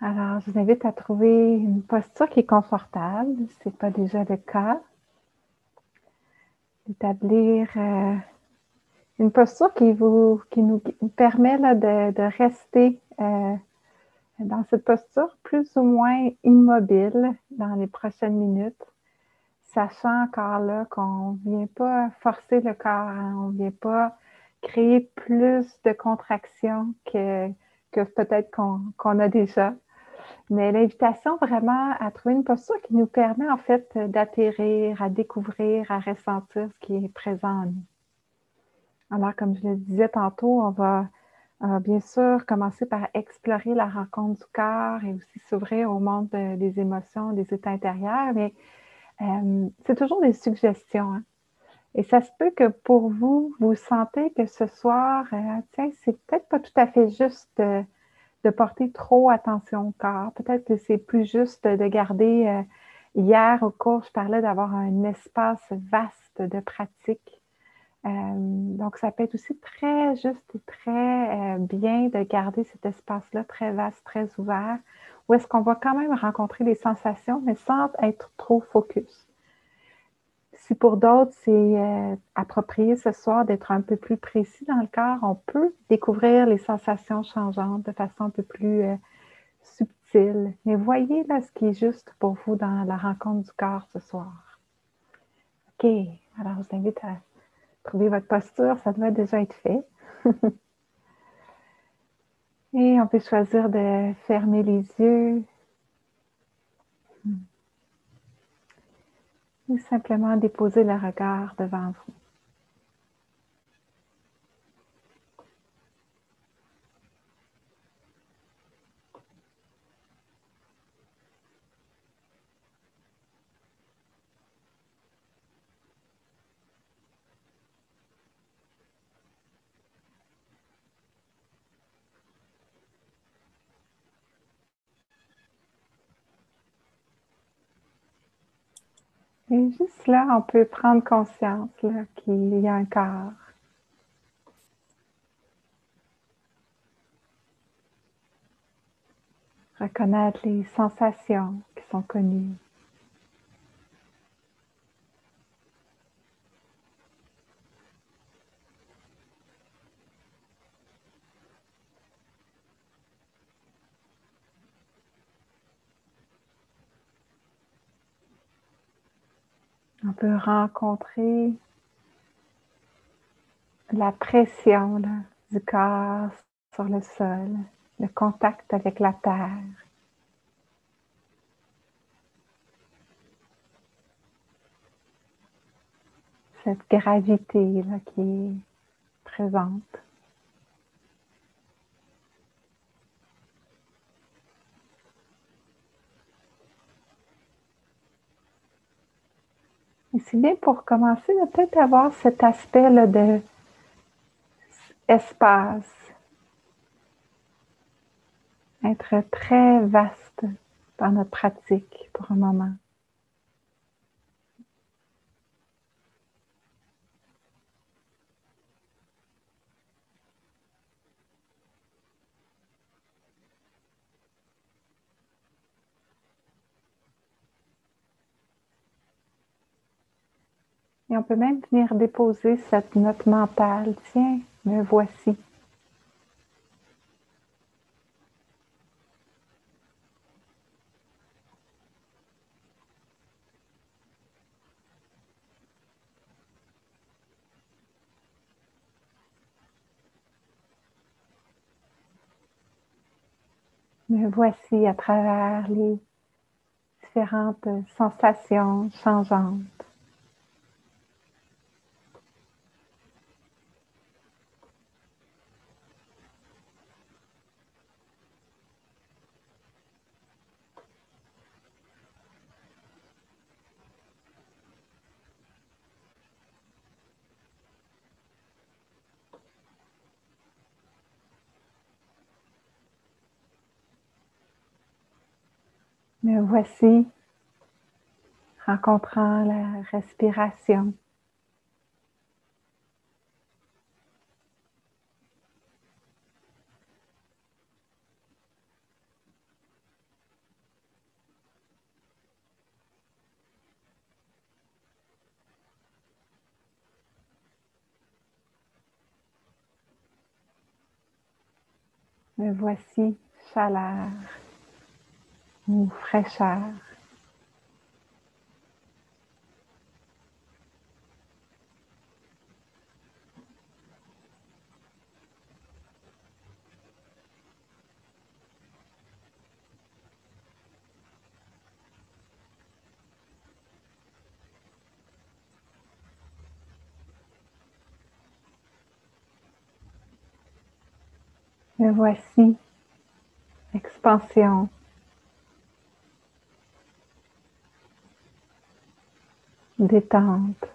Alors, je vous invite à trouver une posture qui est confortable, si ce n'est pas déjà le cas. Établir euh, une posture qui, vous, qui nous permet de, rester euh, dans cette posture plus ou moins immobile dans les prochaines minutes, sachant encore là qu'on ne vient pas forcer le corps, hein. on ne vient pas créer plus de contractions que peut-être qu'on a déjà. Mais l'invitation vraiment à trouver une posture qui nous permet en fait d'atterrir, à découvrir, à ressentir ce qui est présent en nous. Alors, comme je le disais tantôt, on va bien sûr commencer par explorer la rencontre du corps et aussi s'ouvrir au monde des émotions, des états intérieurs, mais euh, c'est toujours des suggestions. Hein. Et ça se peut que pour vous, vous sentez que ce soir, euh, tiens, c'est peut-être pas tout à fait juste de, porter trop attention au corps. Peut-être que c'est plus juste de garder, euh, hier au cours, je parlais d'avoir un espace vaste de pratique. Euh, donc, ça peut être aussi très juste et très bien de garder cet espace-là très vaste, très ouvert, où est-ce qu'on va quand même rencontrer les sensations, mais sans être trop focus. Si pour d'autres, c'est euh, approprié ce soir d'être un peu plus précis dans le corps, on peut découvrir les sensations changeantes de façon un peu plus euh, subtile. Mais voyez là ce qui est juste pour vous dans la rencontre du corps ce soir. OK, alors je vous invite à trouver votre posture, ça doit déjà être fait. Et on peut choisir de fermer les yeux, ou simplement déposer le regard devant vous. Et juste là, on peut prendre conscience qu'il y a un corps. Reconnaître les sensations qui sont connues. Peut rencontrer la pression du corps sur le sol, le contact avec la terre. Cette gravité là, qui est présente. Et c'est bien pour commencer de peut-être avoir cet aspect là, de espace. Être très vaste dans notre pratique pour un moment. Et on peut même venir déposer cette note mentale. Tiens, me voici. Me voici à travers les différentes sensations changeantes. me voici rencontrant la respiration. Me voici chaleur ou fraîcheur. Me voici, expansion. Détente.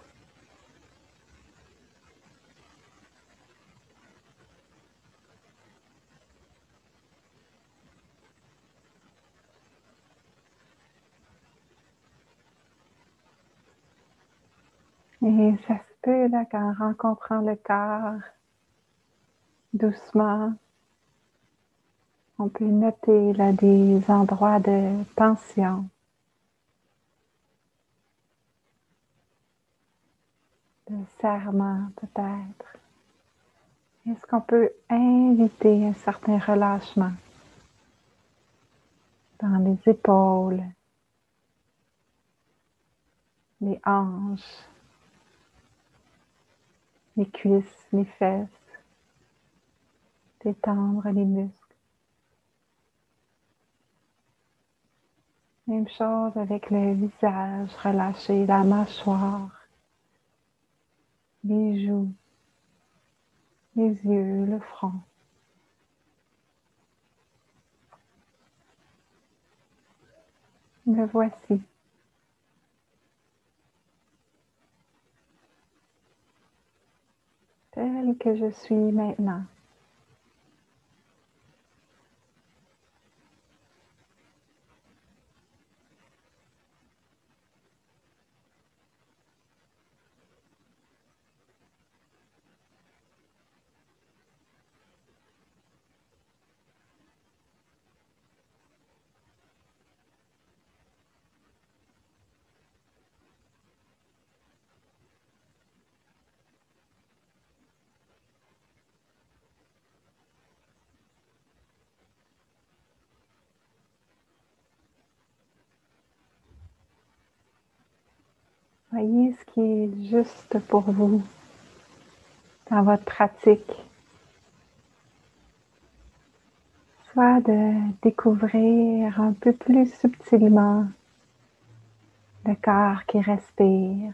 Et ça se peut là qu'en rencontrant le corps, doucement, on peut noter là des endroits de tension. De serment peut-être. Est-ce qu'on peut inviter un certain relâchement dans les épaules, les hanches, les cuisses, les fesses, détendre les muscles? Même chose avec le visage, relâcher la mâchoire, les joues, les yeux, le front. Me voici. tel que je suis maintenant. Ce qui est juste pour vous dans votre pratique. Soit de découvrir un peu plus subtilement le corps qui respire.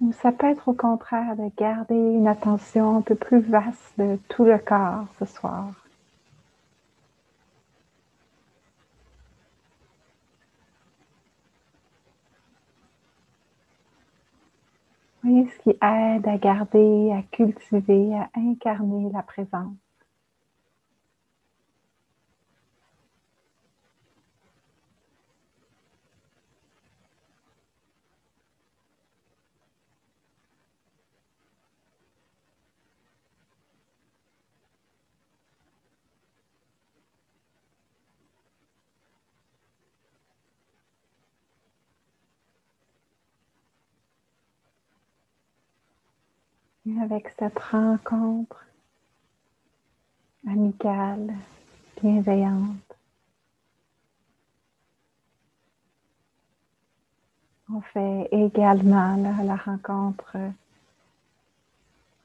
Ou ça peut être au contraire de garder une attention un peu plus vaste de tout le corps ce soir. Voyez ce qui aide à garder, à cultiver, à incarner la présence. Avec cette rencontre amicale, bienveillante. On fait également la rencontre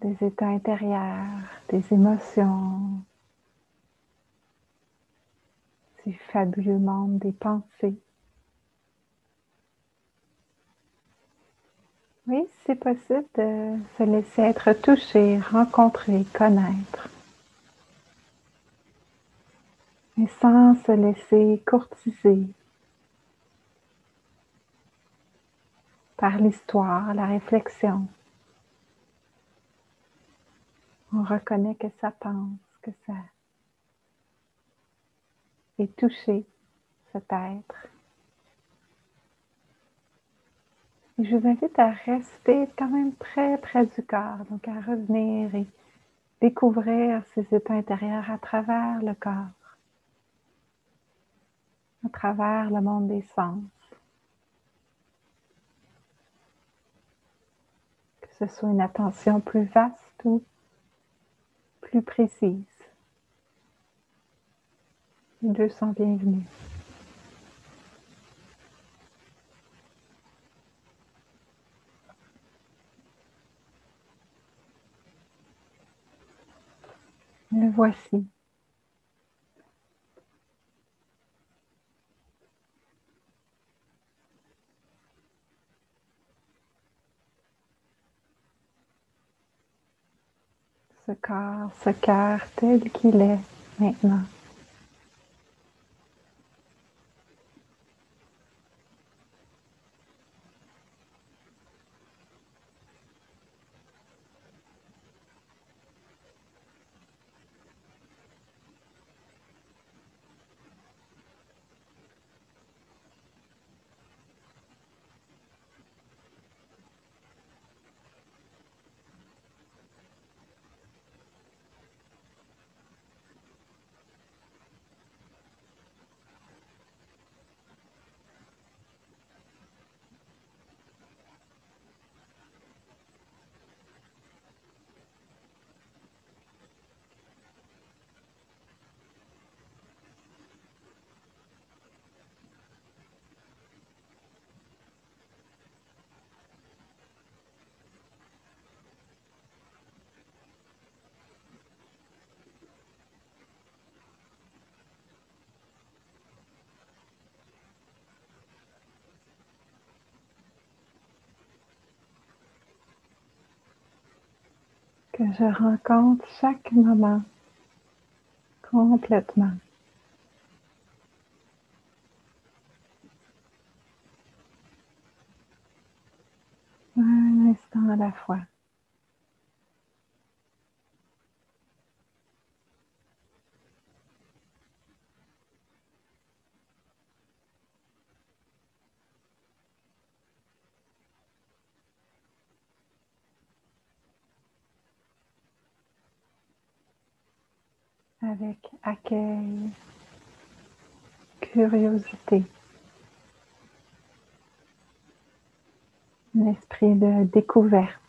des états intérieurs, des émotions, du fabuleux monde des pensées. Oui, c'est possible de se laisser être touché, rencontrer, connaître. Mais sans se laisser courtiser par l'histoire, la réflexion. On reconnaît que ça pense, que ça est touché, cet être. Je vous invite à rester quand même très près du corps, donc à revenir et découvrir ces états intérieurs à travers le corps, à travers le monde des sens. Que ce soit une attention plus vaste tantôt, plus précises. Les deux sont bienvenus. Le voici. Ce corps, ce cœur tel qu'il est maintenant. Que je rencontre chaque moment complètement. Un instant à la fois. Avec accueil, curiosité, un esprit de découverte.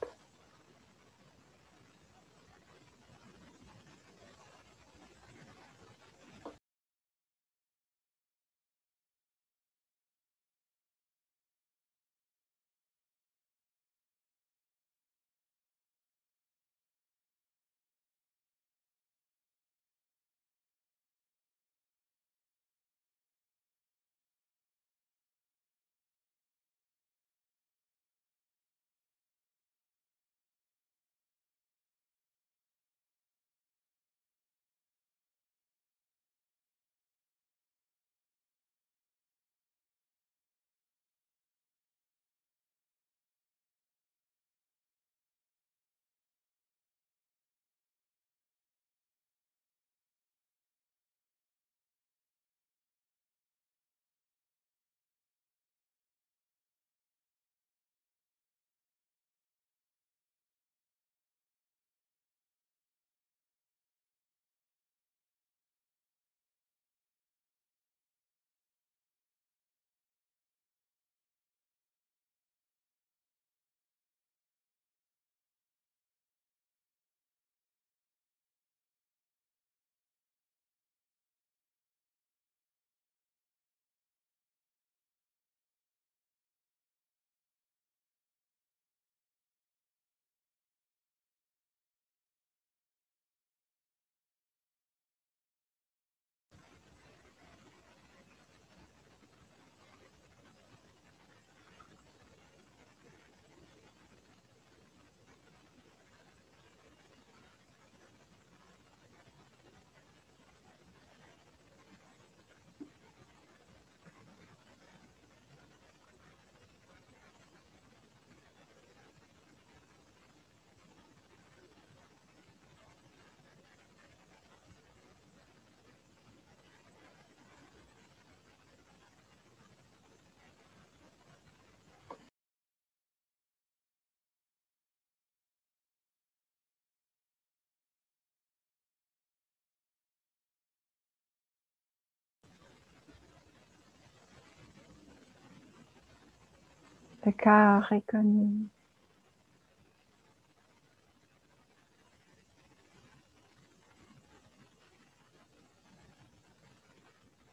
Le cœur est connu.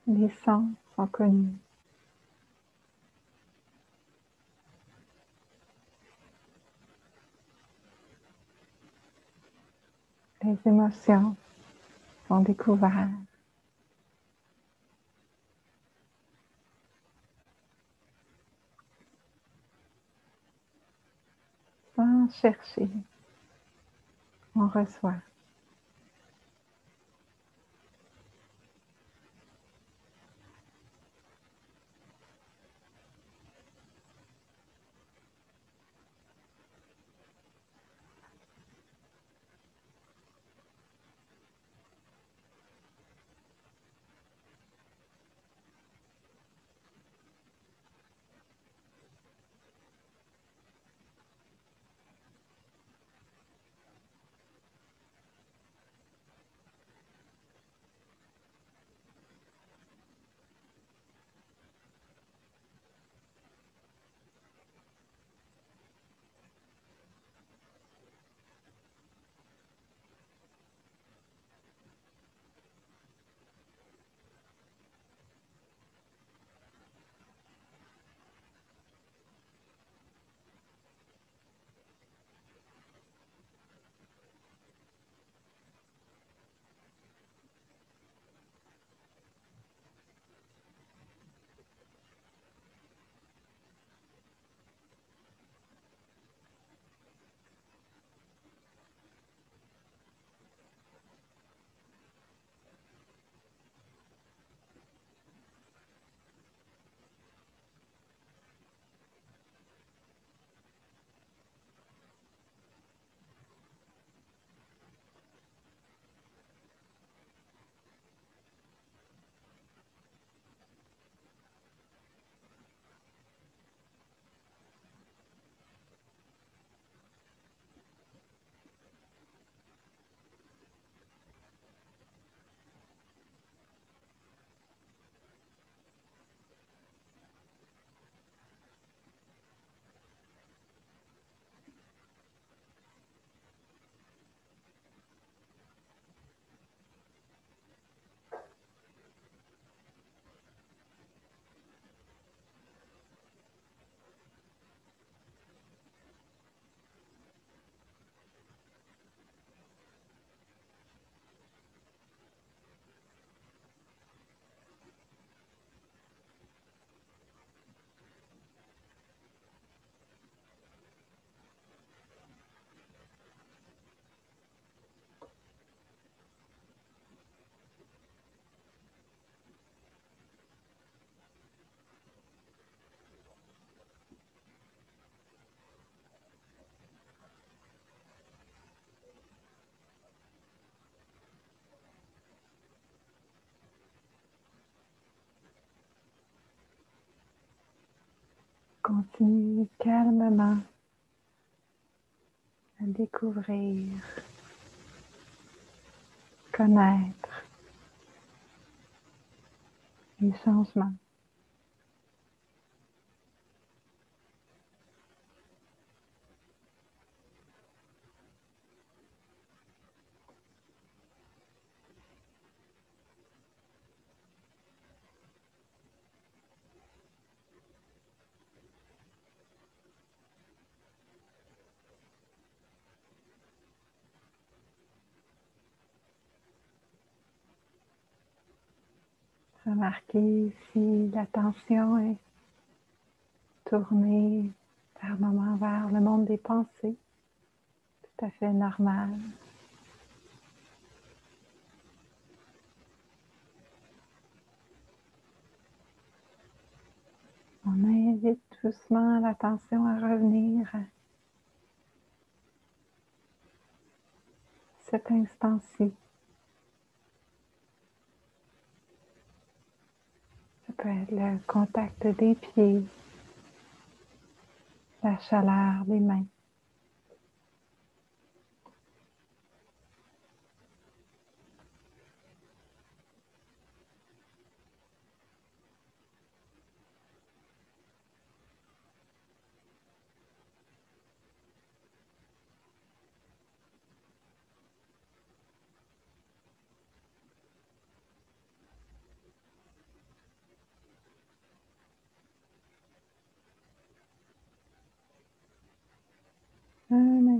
Les sens sont connus. Les émotions sont découvertes. Chercher, on reçoit. Continue calmement à découvrir, connaître les changements. Remarquez si l'attention est tournée par moment vers le monde des pensées, tout à fait normal. On invite doucement l'attention à revenir à cet instant-ci. Le contact des pieds, la chaleur des mains.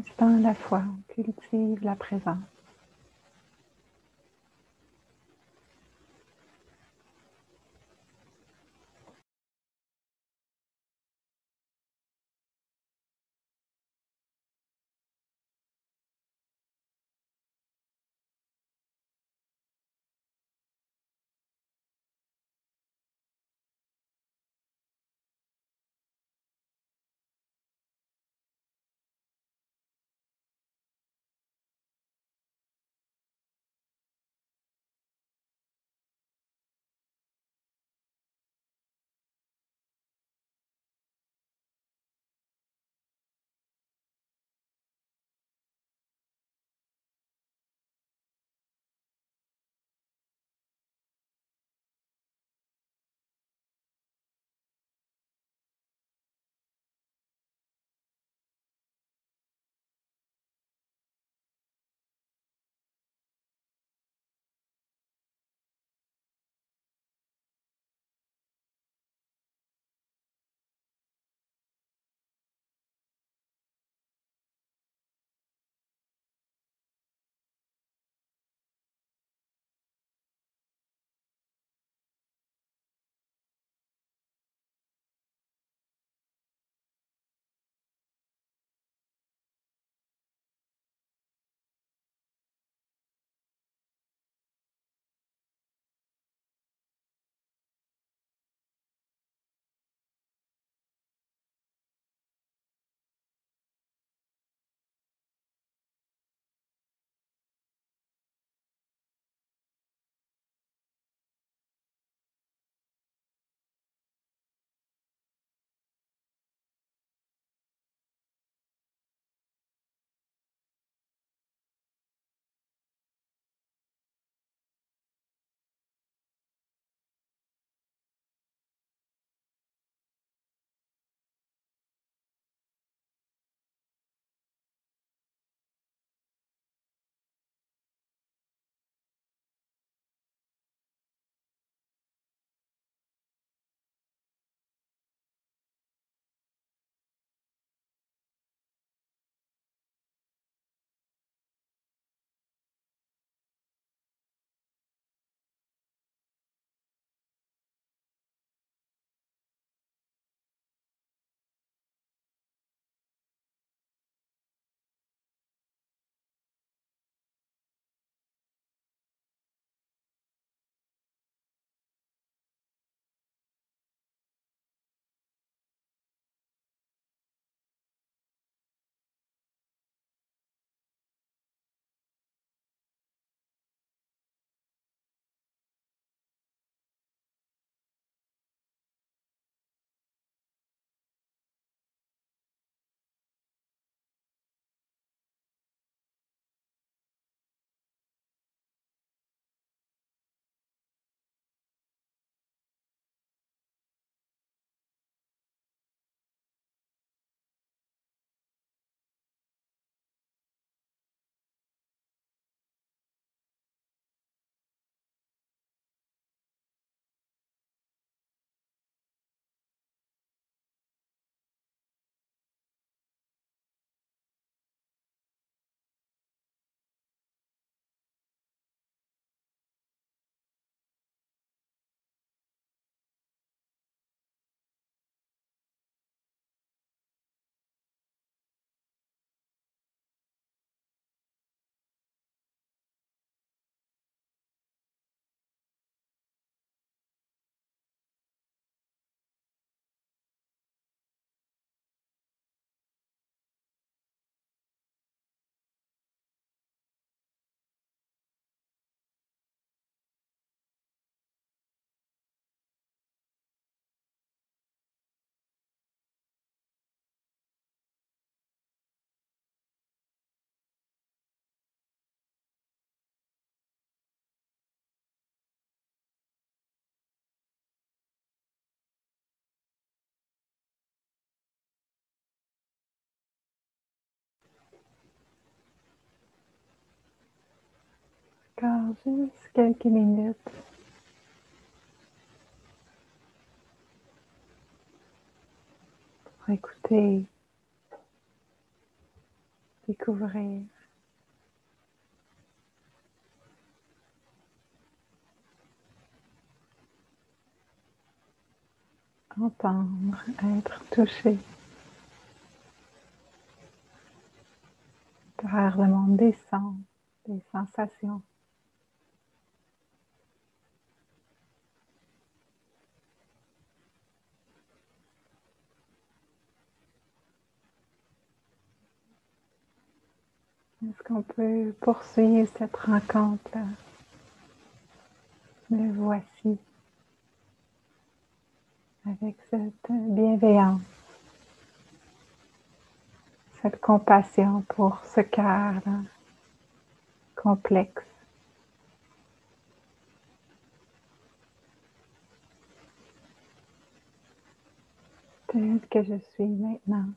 Instant à la fois, on cultive la présence. Juste quelques minutes. Pour écouter découvrir. entendre, être touché par le monde des sens, des sensations. Est-ce qu'on peut poursuivre cette rencontre-là? Le voici avec cette bienveillance, cette compassion pour ce cœur complexe. Tel que je suis maintenant.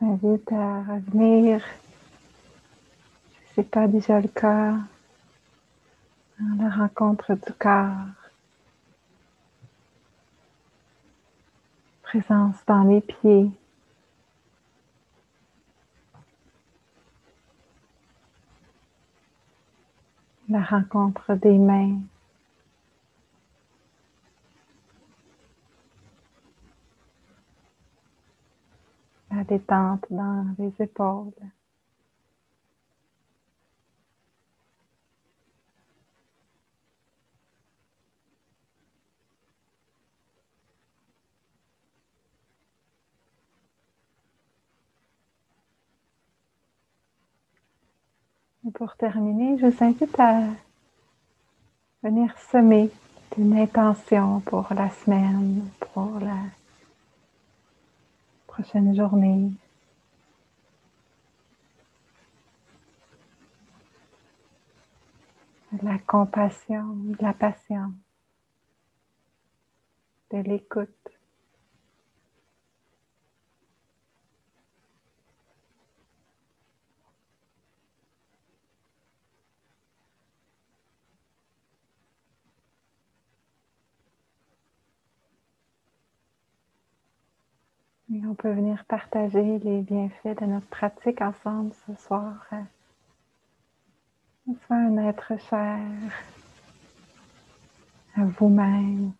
Je vous invite à revenir, si ce n'est pas déjà le cas, à la rencontre du corps. Présence dans les pieds. La rencontre des mains. Détente dans les épaules. Et pour terminer, je vous invite à venir semer une intention pour la semaine, pour la prochaine journée. La compassion, de la patience, de l'écoute. Et on peut venir partager les bienfaits de notre pratique ensemble ce soir. Soit un être cher à vous-même.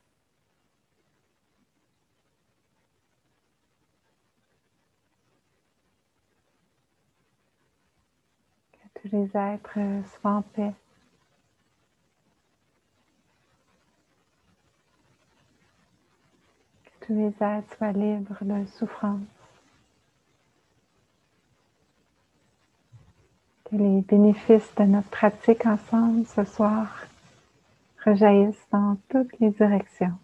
Que tous les êtres soient en paix. Tous les êtres soient libres de souffrance. Que les bénéfices de notre pratique ensemble ce soir rejaillissent dans toutes les directions.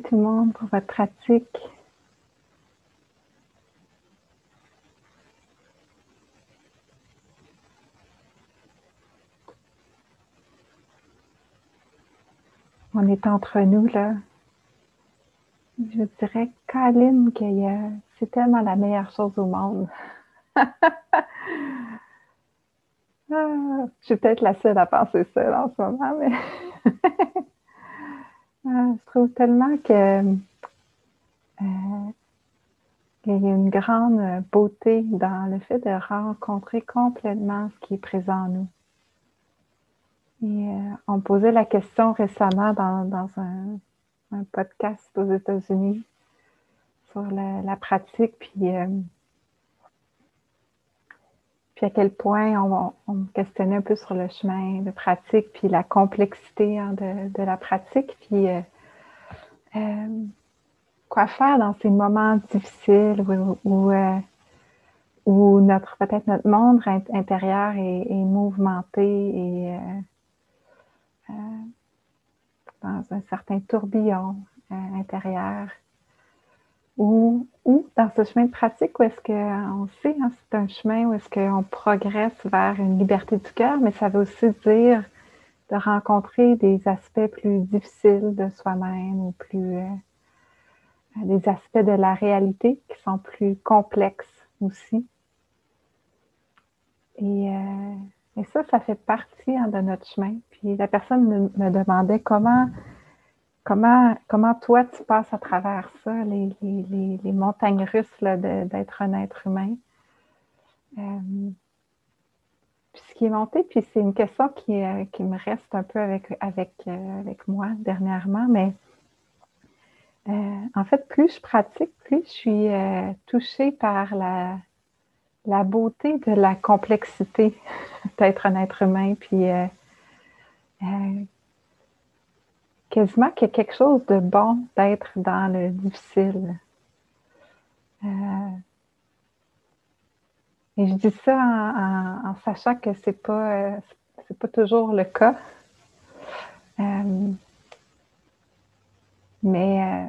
Tout le monde pour votre pratique. On est entre nous là. Je dirais, Caline, que c'est tellement la meilleure chose au monde. Ah, je suis peut-être la seule à penser ça en ce moment, mais Je trouve tellement que euh, qu'il y a une grande beauté dans le fait de rencontrer complètement ce qui est présent en nous. Et euh, on posait la question récemment dans, un, podcast aux États-Unis sur la, pratique, puis euh, puis à quel point on, on, questionnait un peu sur le chemin de pratique, puis la complexité hein, de, la pratique, puis euh, euh, quoi faire dans ces moments difficiles où, euh, où, notre peut-être notre monde intérieur est, mouvementé et dans un certain tourbillon intérieur ou, dans ce chemin de pratique où est-ce qu'on sait, hein, c'est un chemin où est-ce qu'on progresse vers une liberté du cœur, mais ça veut aussi dire de rencontrer des aspects plus difficiles de soi-même ou plus euh, des aspects de la réalité qui sont plus complexes aussi. Et, euh, ça, ça fait partie hein, de notre chemin. Puis la personne me demandait comment Comment, comment toi, tu passes à travers ça, les, montagnes russes d'être un être humain? Euh, puis ce qui est monté, puis c'est une question qui, euh, me reste un peu avec, euh, moi dernièrement, mais en fait, plus je pratique, plus je suis touchée par la, la beauté de la complexité d'être un être humain, puis quasiment qu'il y a quelque chose de bon d'être dans le difficile. Euh, et je dis ça en, sachant que ce n'est pas, euh, pas toujours le cas. Euh, mais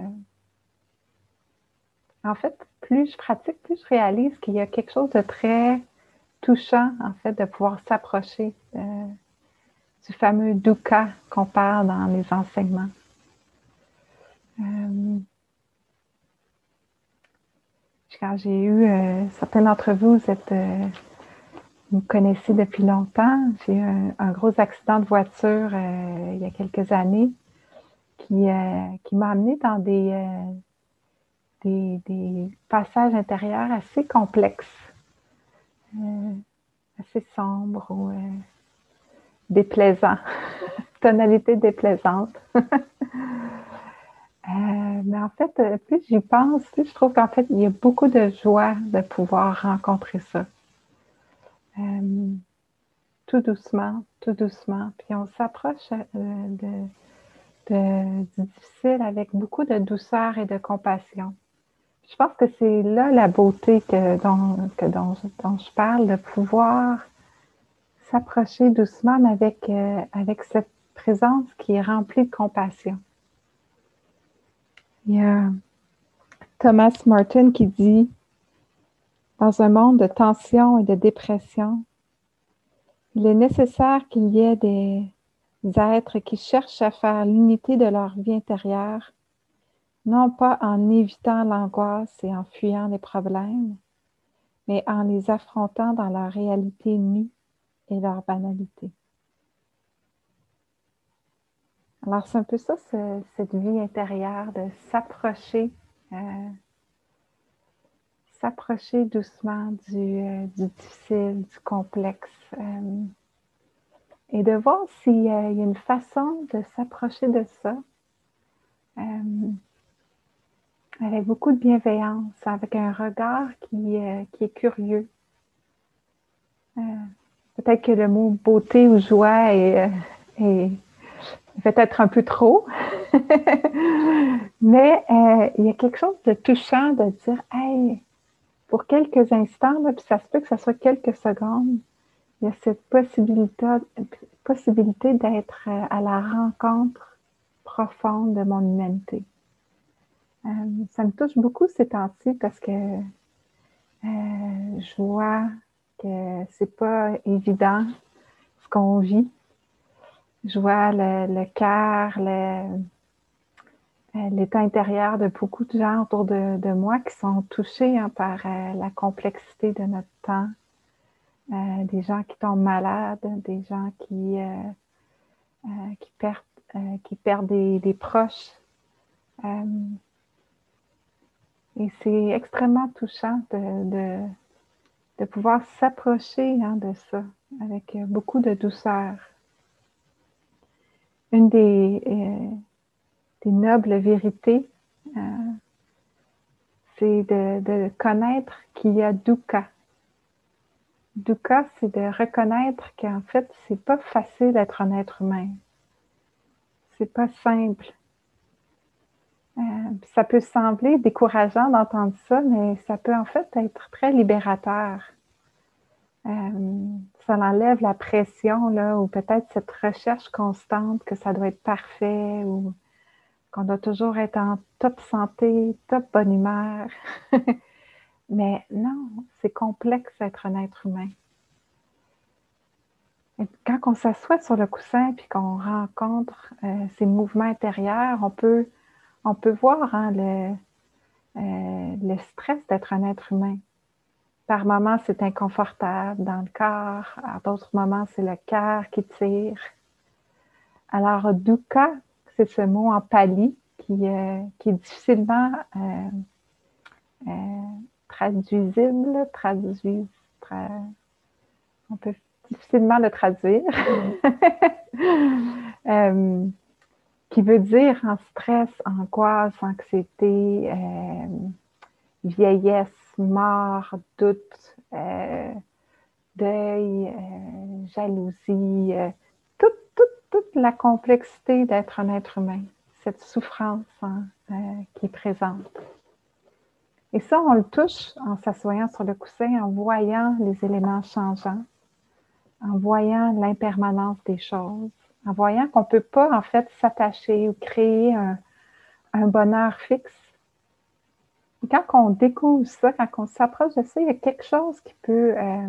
en fait, plus je pratique, plus je réalise qu'il y a quelque chose de très touchant, en fait, de pouvoir s'approcher du fameux dukkha qu'on parle dans les enseignements. Euh, quand j'ai eu, certains d'entre vous, vous êtes, vous me connaissez depuis longtemps. J'ai eu un, gros accident de voiture il y a quelques années qui, qui m'a amené dans des, des, passages intérieurs assez complexes, euh, assez sombres euh, déplaisants, tonalité déplaisante. Euh, mais en fait, plus j'y pense, plus je trouve qu'en fait, il y a beaucoup de joie de pouvoir rencontrer ça. tout doucement, tout doucement. Puis on s'approche de, de, du difficile avec beaucoup de douceur et de compassion. Je pense que c'est là la beauté que, dont, je parle, de pouvoir s'approcher doucement avec, euh, avec cette présence qui est remplie de compassion. Il y a Thomas Martin qui dit, dans un monde de tension et de dépression, il est nécessaire qu'il y ait des êtres qui cherchent à faire l'unité de leur vie intérieure non pas en évitant l'angoisse et en fuyant les problèmes, mais en les affrontant dans leur réalité nue et leur banalité. Alors, c'est un peu ça, cette vie intérieure, de s'approcher, euh, s'approcher doucement du, euh, difficile, du complexe, euh, et de voir s'il y a une façon de s'approcher de ça avec beaucoup de bienveillance, avec un regard qui, qui est curieux. Euh, peut-être que le mot beauté ou joie est, euh, peut-être un peu trop, mais il y a quelque chose de touchant de dire, hey, pour quelques instants, puis ça se peut que ce soit quelques secondes, il y a cette possibilité, possibilité d'être à la rencontre profonde de mon humanité. Euh, ça me touche beaucoup ces temps-ci parce que euh, je vois que c'est pas évident ce qu'on vit. Je vois le, cœur, euh, l'état intérieur de beaucoup de gens autour de, moi qui sont touchés hein, par la complexité de notre temps. des gens qui tombent malades, des gens qui, qui perdent, qui perdent des proches. Et c'est extrêmement touchant de, de, pouvoir s'approcher hein, de ça avec beaucoup de douceur. Une des, euh, des nobles vérités, euh, c'est de, de, connaître qu'il y a dukkha. Dukkha, c'est de reconnaître qu'en fait, c'est pas facile d'être un être humain. C'est pas simple. Euh, ça peut sembler décourageant d'entendre ça, mais ça peut en fait être très libérateur. Euh, ça enlève la pression, là, ou peut-être cette recherche constante que ça doit être parfait ou qu'on doit toujours être en top santé, top bonne humeur. mais non, c'est complexe d'être un être humain. Quand on s'assoit sur le coussin puis qu'on rencontre euh, ces mouvements intérieurs, on peut on peut voir hein, le, euh, le stress d'être un être humain. Par moments, c'est inconfortable dans le corps. À d'autres moments, c'est le cœur qui tire. Alors, dukkha, c'est ce mot en pali qui, euh, est difficilement euh, traduisible, on peut difficilement le traduire. qui veut dire en stress, angoisse, anxiété, euh, vieillesse, mort, doute, euh, deuil, euh, jalousie, toute, la complexité d'être un être humain, cette souffrance hein, qui est présente. Et ça, on le touche en s'assoyant sur le coussin, en voyant les éléments changeants, en voyant l'impermanence des choses en voyant qu'on ne peut pas en fait s'attacher ou créer un, bonheur fixe. quand on découvre ça, quand on s'approche de ça, il y a quelque chose qui peut euh,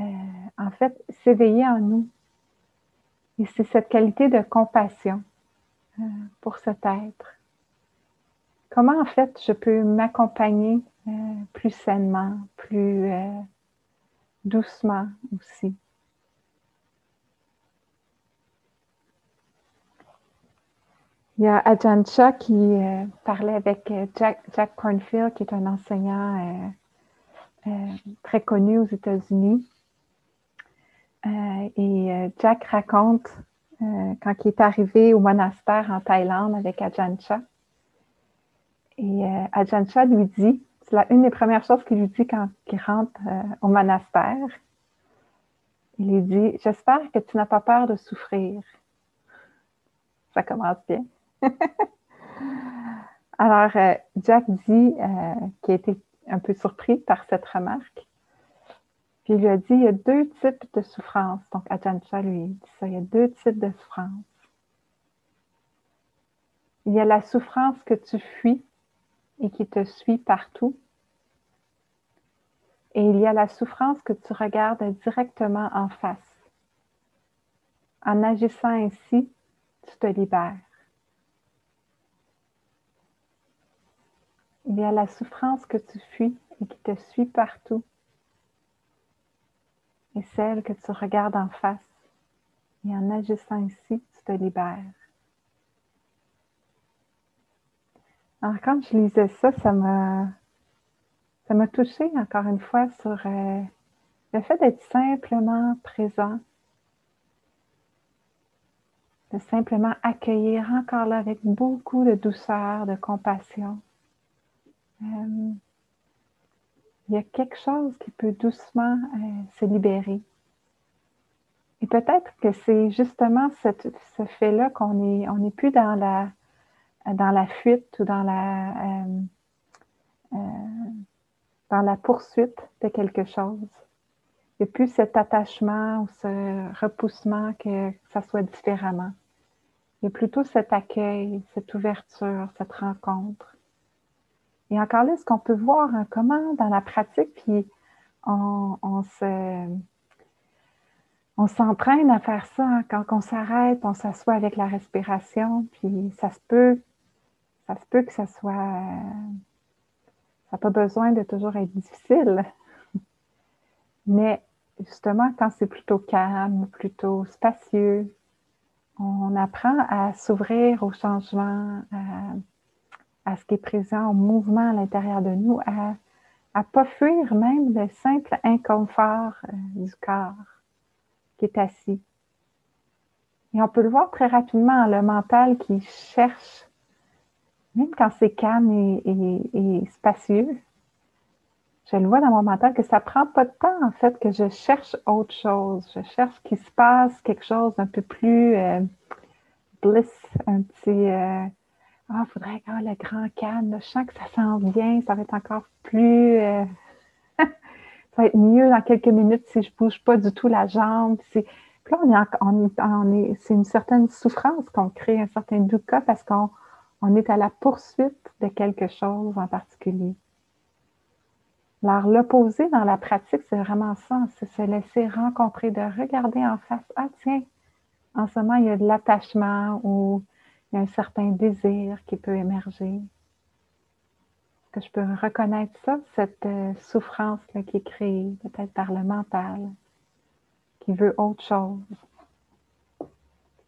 euh, en fait s'éveiller en nous. Et c'est cette qualité de compassion euh, pour cet être. Comment en fait je peux m'accompagner plus sainement, plus doucement aussi? Il y a Ajancha qui euh, parlait avec euh, Jack, Cornfield, qui est un enseignant euh, très connu aux États-Unis. et Jack raconte quand il est arrivé au monastère en Thaïlande avec Ajancha. Et Ajancha lui dit, c'est une des premières choses qu'il lui dit quand il rentre au monastère. Il lui dit, j'espère que tu n'as pas peur de souffrir. Ça commence bien. Alors, euh, Jack dit euh, qu'il était un peu surpris par cette remarque. Puis il lui a dit, il y a deux types de souffrance. Donc, Ajahn lui dit ça, il y a deux types de souffrance. Il y a la souffrance que tu fuis et qui te suit partout. Et il y a la souffrance que tu regardes directement en face. En agissant ainsi, tu te libères. Il y a la souffrance que tu fuis et qui te suit partout. Et celle que tu regardes en face. Et en agissant ici, tu te libères. Alors quand je lisais ça, ça m'a ça m'a touché encore une fois sur euh, le fait d'être simplement présent, de simplement accueillir encore là avec beaucoup de douceur, de compassion euh, il y a quelque chose qui peut doucement euh, se libérer. Et peut-être que c'est justement ce fait-là qu'on n'est on plus dans la, dans la fuite ou dans la, euh, dans la poursuite de quelque chose. Il n'y a plus cet attachement ou ce repoussement que ça soit différemment. Il y a plutôt cet accueil, cette ouverture, cette rencontre. Et encore là, ce qu'on peut voir comment dans la pratique, puis on, on s'entraîne à faire ça hein, quand on s'arrête, on s'assoit avec la respiration, puis ça se peut, ça se peut que ça soit, ça n'a pas besoin de toujours être difficile. Mais justement, quand c'est plutôt calme, plutôt spacieux, on apprend à s'ouvrir au changement, à ce qui est présent au mouvement à l'intérieur de nous, à ne pas fuir même le simple inconfort euh, du corps qui est assis. Et on peut le voir très rapidement, le mental qui cherche, même quand c'est calme et, spacieux, je le vois dans mon mental que ça prend pas de temps en fait que je cherche autre chose. Je cherche qu'il se passe quelque chose un peu plus euh, bliss, un petit euh, ah, il faudrait avoir le grand calme. Je sens que ça s'en vient. Ça va être encore plus. Euh, ça va être mieux dans quelques minutes si je ne bouge pas du tout la jambe. Puis là, on est, c'est une certaine souffrance qu'on crée, un certain dukkha parce qu'on on est à la poursuite de quelque chose en particulier. Alors, l'opposé dans la pratique, c'est vraiment ça, c'est se laisser rencontrer, de regarder en face. Ah, tiens, en ce moment, il y a de l'attachement ou il y a un certain désir qui peut émerger. Que je peux reconnaître ça, cette euh, souffrance qui est créée peut-être par le mental, qui veut autre chose?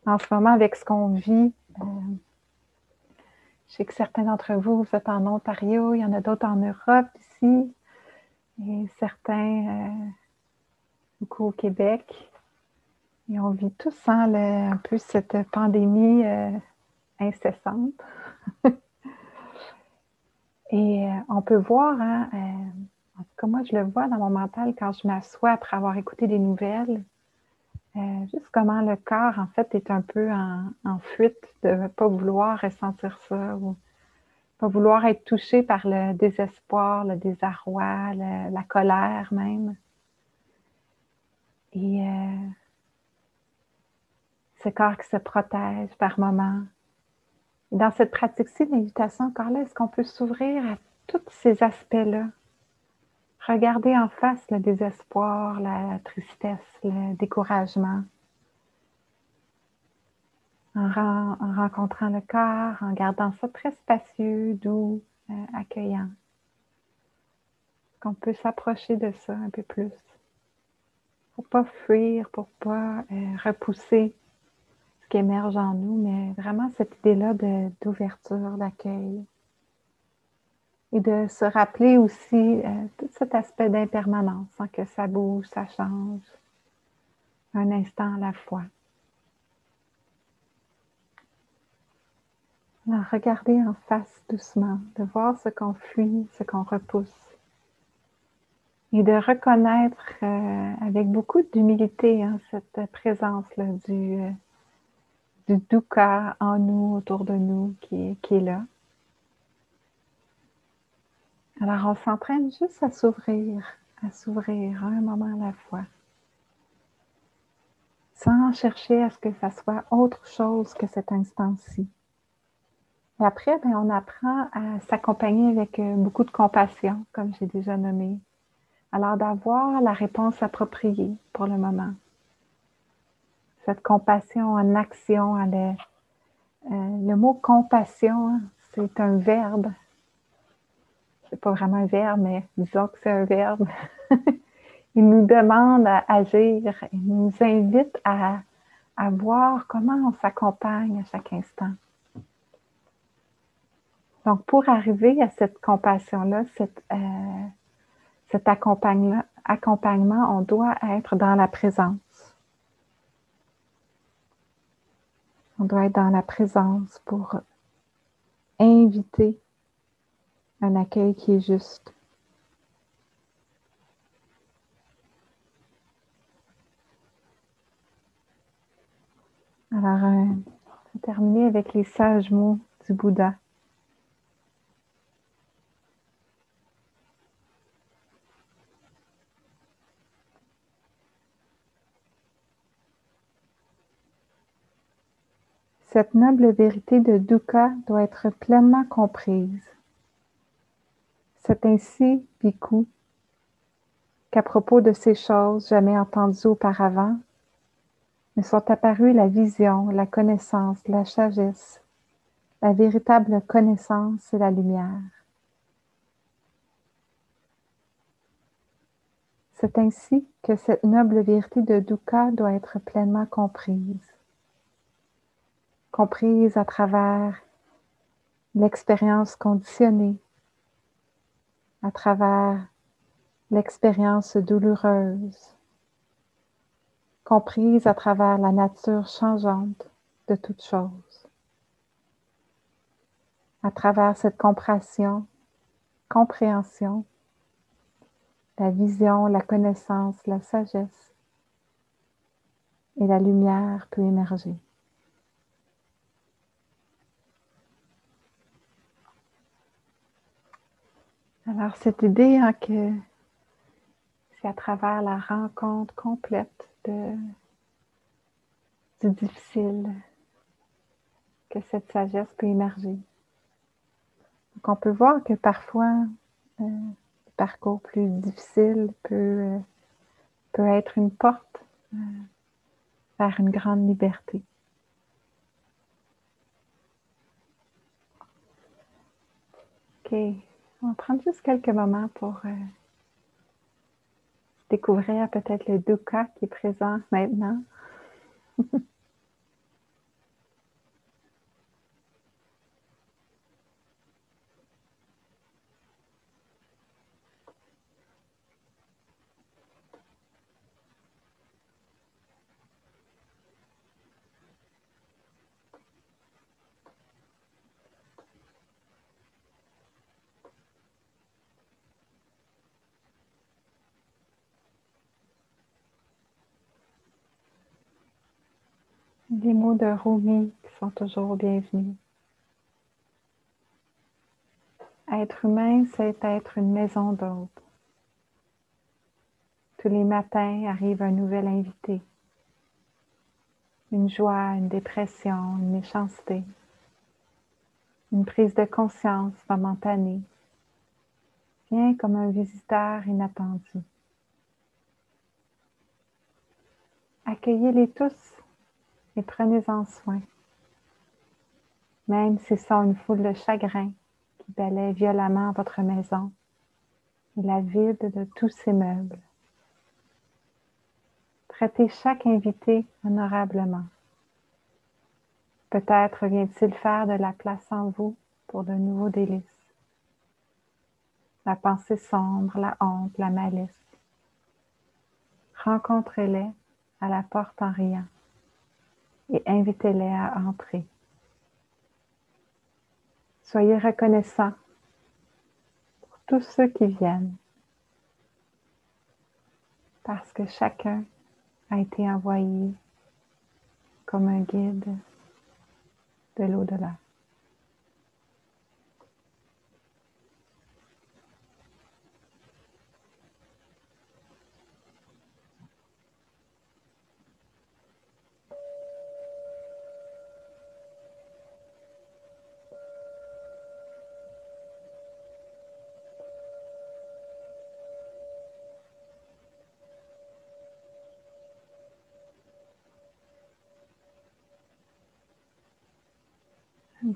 En ce moment, avec ce qu'on vit, euh, je sais que certains d'entre vous, vous êtes en Ontario, il y en a d'autres en Europe ici, et certains euh, beaucoup au Québec. Et on vit tous hein, un peu cette pandémie incessante. Et euh, on peut voir, hein, euh, en tout cas moi je le vois dans mon mental quand je m'assois après avoir écouté des nouvelles, euh, juste comment le corps en fait est un peu en, fuite de ne pas vouloir ressentir ça ou pas vouloir être touché par le désespoir, le désarroi, la colère même. Et ce corps qui se protège par moments, dans cette pratique-ci l'invitation encore là, est-ce qu'on peut s'ouvrir à tous ces aspects-là? Regarder en face le désespoir, la tristesse, le découragement. En, rencontrant le corps, en gardant ça très spacieux, doux, euh, accueillant. qu'on peut s'approcher de ça un peu plus? Pour pas fuir, pour pas euh, repousser ce qui émerge en nous, mais vraiment cette idée-là d'ouverture, d'accueil. Et de se rappeler aussi euh, tout cet aspect d'impermanence, sans que ça bouge, ça change, un instant à la fois. Alors, regarder en face doucement, de voir ce qu'on fuit, ce qu'on repousse et de reconnaître euh, avec beaucoup d'humilité hein, cette présence-là du, euh, du dukkha en nous, autour de nous, qui, est là. Alors on s'entraîne juste à s'ouvrir, à s'ouvrir un moment à la fois, sans chercher à ce que ça soit autre chose que cet instant-ci. Et après, ben, on apprend à s'accompagner avec euh, beaucoup de compassion, comme j'ai déjà nommé, alors d'avoir la réponse appropriée pour le moment. Cette compassion en action, euh, le mot compassion, hein, c'est un verbe. C'est pas vraiment un verbe, mais disons que c'est un verbe. il nous demande à agir, il nous invite à, voir comment on s'accompagne à chaque instant. Donc, pour arriver à cette compassion-là, euh, cet accompagnement, on doit être dans la présence. On doit être dans la présence pour inviter un accueil qui est juste. Alors, euh, on va terminer avec les sages mots du Bouddha. Cette noble vérité de dukkha doit être pleinement comprise. C'est ainsi, Bhikkhu, qu'à propos de ces choses jamais entendues auparavant, me sont apparues la vision, la connaissance, la sagesse, la véritable connaissance et la lumière. C'est ainsi que cette noble vérité de dukkha doit être pleinement comprise comprise à travers l'expérience conditionnée, à travers l'expérience douloureuse, comprise à travers la nature changeante de toutes choses. À travers cette compréhension, compréhension, la vision, la connaissance, la sagesse et la lumière peut émerger. Alors, cette idée hein, que c'est à travers la rencontre complète du difficile que cette sagesse peut émerger. Donc, on peut voir que parfois, euh, le parcours plus difficile peut, euh, être une porte euh, vers une grande liberté. OK. On va prendre juste quelques moments pour euh, découvrir peut-être le dukkha qui est présent maintenant. Les mots de Rumi sont toujours bienvenus. Être humain, c'est être une maison d'hôte. Tous les matins arrive un nouvel invité. Une joie, une dépression, une méchanceté, une prise de conscience momentanée. Vient comme un visiteur inattendu. Accueillez-les tous et prenez-en soin. Même s'ils sont une foule de chagrins qui balaient violemment votre maison, la vide de tous ces meubles. Traitez chaque invité honorablement. Peut-être vient-il faire de la place en vous pour de nouveaux délices. La pensée sombre, la honte, la malice. Rencontrez-les à la porte en riant et invitez-les à entrer. Soyez reconnaissants pour tous ceux qui viennent, parce que chacun a été envoyé comme un guide de l'au-delà.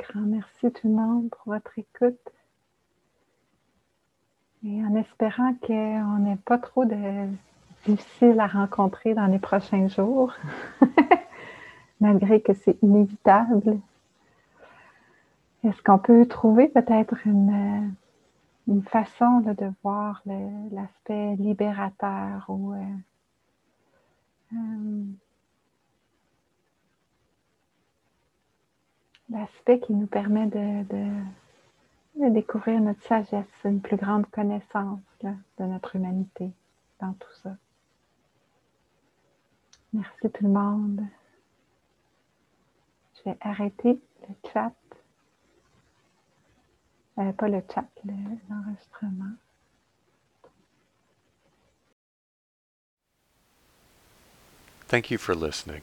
Grand merci tout le monde pour votre écoute. Et en espérant qu'on n'ait pas trop de difficiles à rencontrer dans les prochains jours, malgré que c'est inévitable. Est-ce qu'on peut trouver peut-être une, une façon de voir l'aspect libérateur ou euh, euh, l'aspect qui nous permet de, de, découvrir notre sagesse, une plus grande connaissance de notre humanité dans tout ça. Merci tout le monde. Je vais arrêter le chat. Euh, pas le chat, l'enregistrement. Thank you for listening.